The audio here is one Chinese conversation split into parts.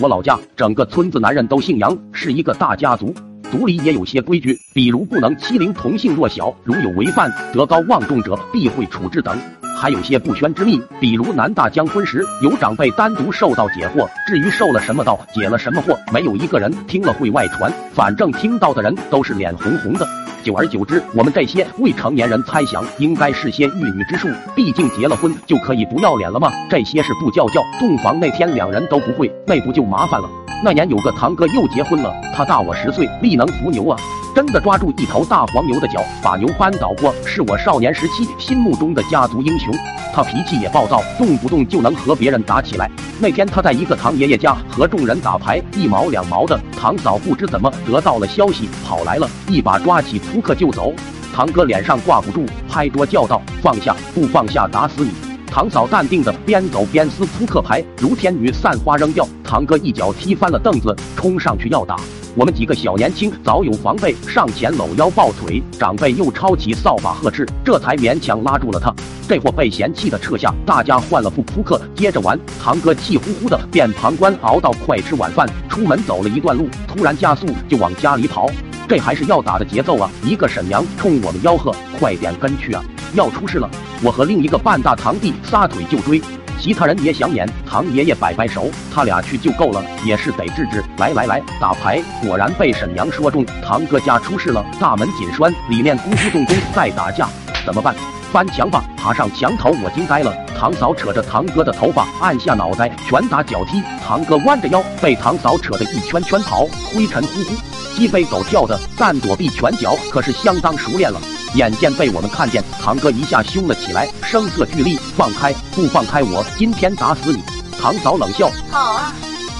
我老家整个村子男人都姓杨，是一个大家族。族里也有些规矩，比如不能欺凌同性弱小，如有违犯，德高望重者必会处置等。还有些不宣之秘，比如男大将婚时，有长辈单独受道解惑。至于受了什么道，解了什么惑，没有一个人听了会外传。反正听到的人都是脸红红的。久而久之，我们这些未成年人猜想，应该是些玉女之术。毕竟结了婚就可以不要脸了吗？这些事不叫叫，洞房那天两人都不会，那不就麻烦了？那年有个堂哥又结婚了，他大我十岁，力能扶牛啊，真的抓住一头大黄牛的脚，把牛扳倒过，是我少年时期心目中的家族英雄。他脾气也暴躁，动不动就能和别人打起来。那天他在一个堂爷爷家和众人打牌，一毛两毛的。堂嫂不知怎么得到了消息，跑来了，一把抓起扑克就走。堂哥脸上挂不住，拍桌叫道：“放下，不放下打死你！”堂嫂淡定的边走边撕扑克牌，如天女散花扔掉。堂哥一脚踢翻了凳子，冲上去要打。我们几个小年轻早有防备，上前搂腰抱腿，长辈又抄起扫把呵斥，这才勉强拉住了他。这货被嫌弃的撤下，大家换了副扑克接着玩。堂哥气呼呼的变旁观，熬到快吃晚饭，出门走了一段路，突然加速就往家里跑。这还是要打的节奏啊！一个婶娘冲我们吆喝：“快点跟去啊，要出事了！”我和另一个半大堂弟撒腿就追，其他人也想撵。堂爷爷摆摆手，他俩去就够了，也是得治治。来来来，打牌！果然被沈娘说中，堂哥家出事了，大门紧栓，里面咕咕咚咚在打架，怎么办？翻墙吧！爬上墙头，我惊呆了。堂嫂扯着堂哥的头发，按下脑袋，拳打脚踢。堂哥弯着腰，被堂嫂扯得一圈圈跑，灰尘呼呼，鸡飞狗跳的。但躲避拳脚可是相当熟练了。眼见被我们看见，堂哥一下凶了起来，声色俱厉：“放开！不放开我，今天打死你！”堂嫂冷笑：“好啊，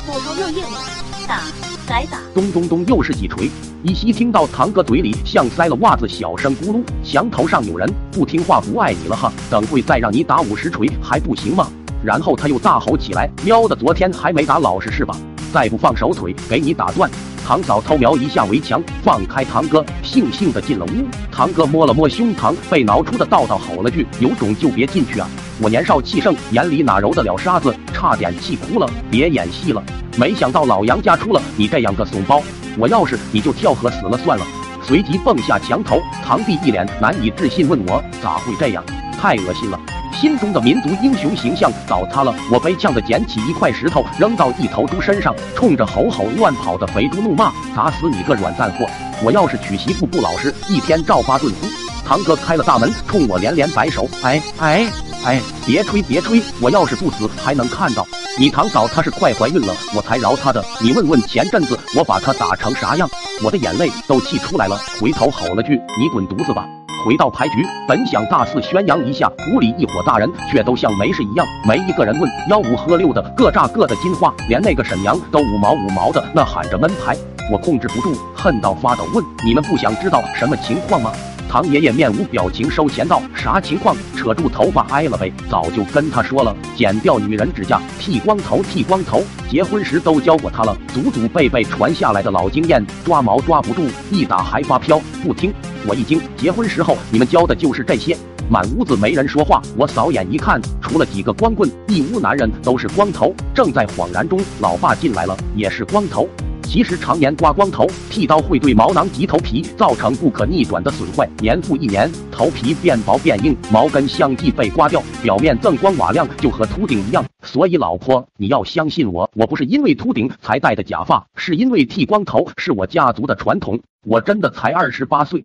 骨头又硬了，打，再打！”咚咚咚，又是几锤。依稀听到堂哥嘴里像塞了袜子，小声咕噜。墙头上有人，不听话不爱你了哈！等会再让你打五十锤还不行吗？然后他又大吼起来：“喵的，昨天还没打老实是吧？再不放手腿，给你打断！”堂嫂偷瞄一下围墙，放开堂哥，悻悻的进了屋。堂哥摸了摸胸膛，被挠出的道道吼了句：“有种就别进去啊！”我年少气盛，眼里哪揉得了沙子，差点气哭了。别演戏了，没想到老杨家出了你这样个怂包。我要是你就跳河死了算了。随即蹦下墙头，堂弟一脸难以置信问我咋会这样，太恶心了，心中的民族英雄形象倒塌了。我悲呛的捡起一块石头扔到一头猪身上，冲着吼吼乱跑的肥猪怒骂：砸死你个软蛋货！我要是娶媳妇不老实，一天照发顿呼。堂哥开了大门，冲我连连摆手：哎哎哎，别吹别吹，我要是不死还能看到。你堂嫂她是快怀孕了，我才饶她的。你问问前阵子我把她打成啥样，我的眼泪都气出来了。回头吼了句：“你滚犊子吧！”回到牌局，本想大肆宣扬一下，屋里一伙大人却都像没事一样，没一个人问。吆五喝六的，各炸各的金花，连那个沈娘都五毛五毛的那喊着闷牌。我控制不住，恨到发抖，问：“你们不想知道什么情况吗？”唐爷爷面无表情收钱道：“啥情况？扯住头发挨了呗！早就跟他说了，剪掉女人指甲，剃光头，剃光头。结婚时都教过他了，祖祖辈辈传下来的老经验，抓毛抓不住，一打还发飘。不听，我一惊。结婚时候你们教的就是这些。满屋子没人说话，我扫眼一看，除了几个光棍，一屋男人都是光头。正在恍然中，老爸进来了，也是光头。”其实常年刮光头，剃刀会对毛囊及头皮造成不可逆转的损坏，年复一年，头皮变薄变硬，毛根相继被刮掉，表面锃光瓦亮，就和秃顶一样。所以老婆，你要相信我，我不是因为秃顶才戴的假发，是因为剃光头是我家族的传统。我真的才二十八岁。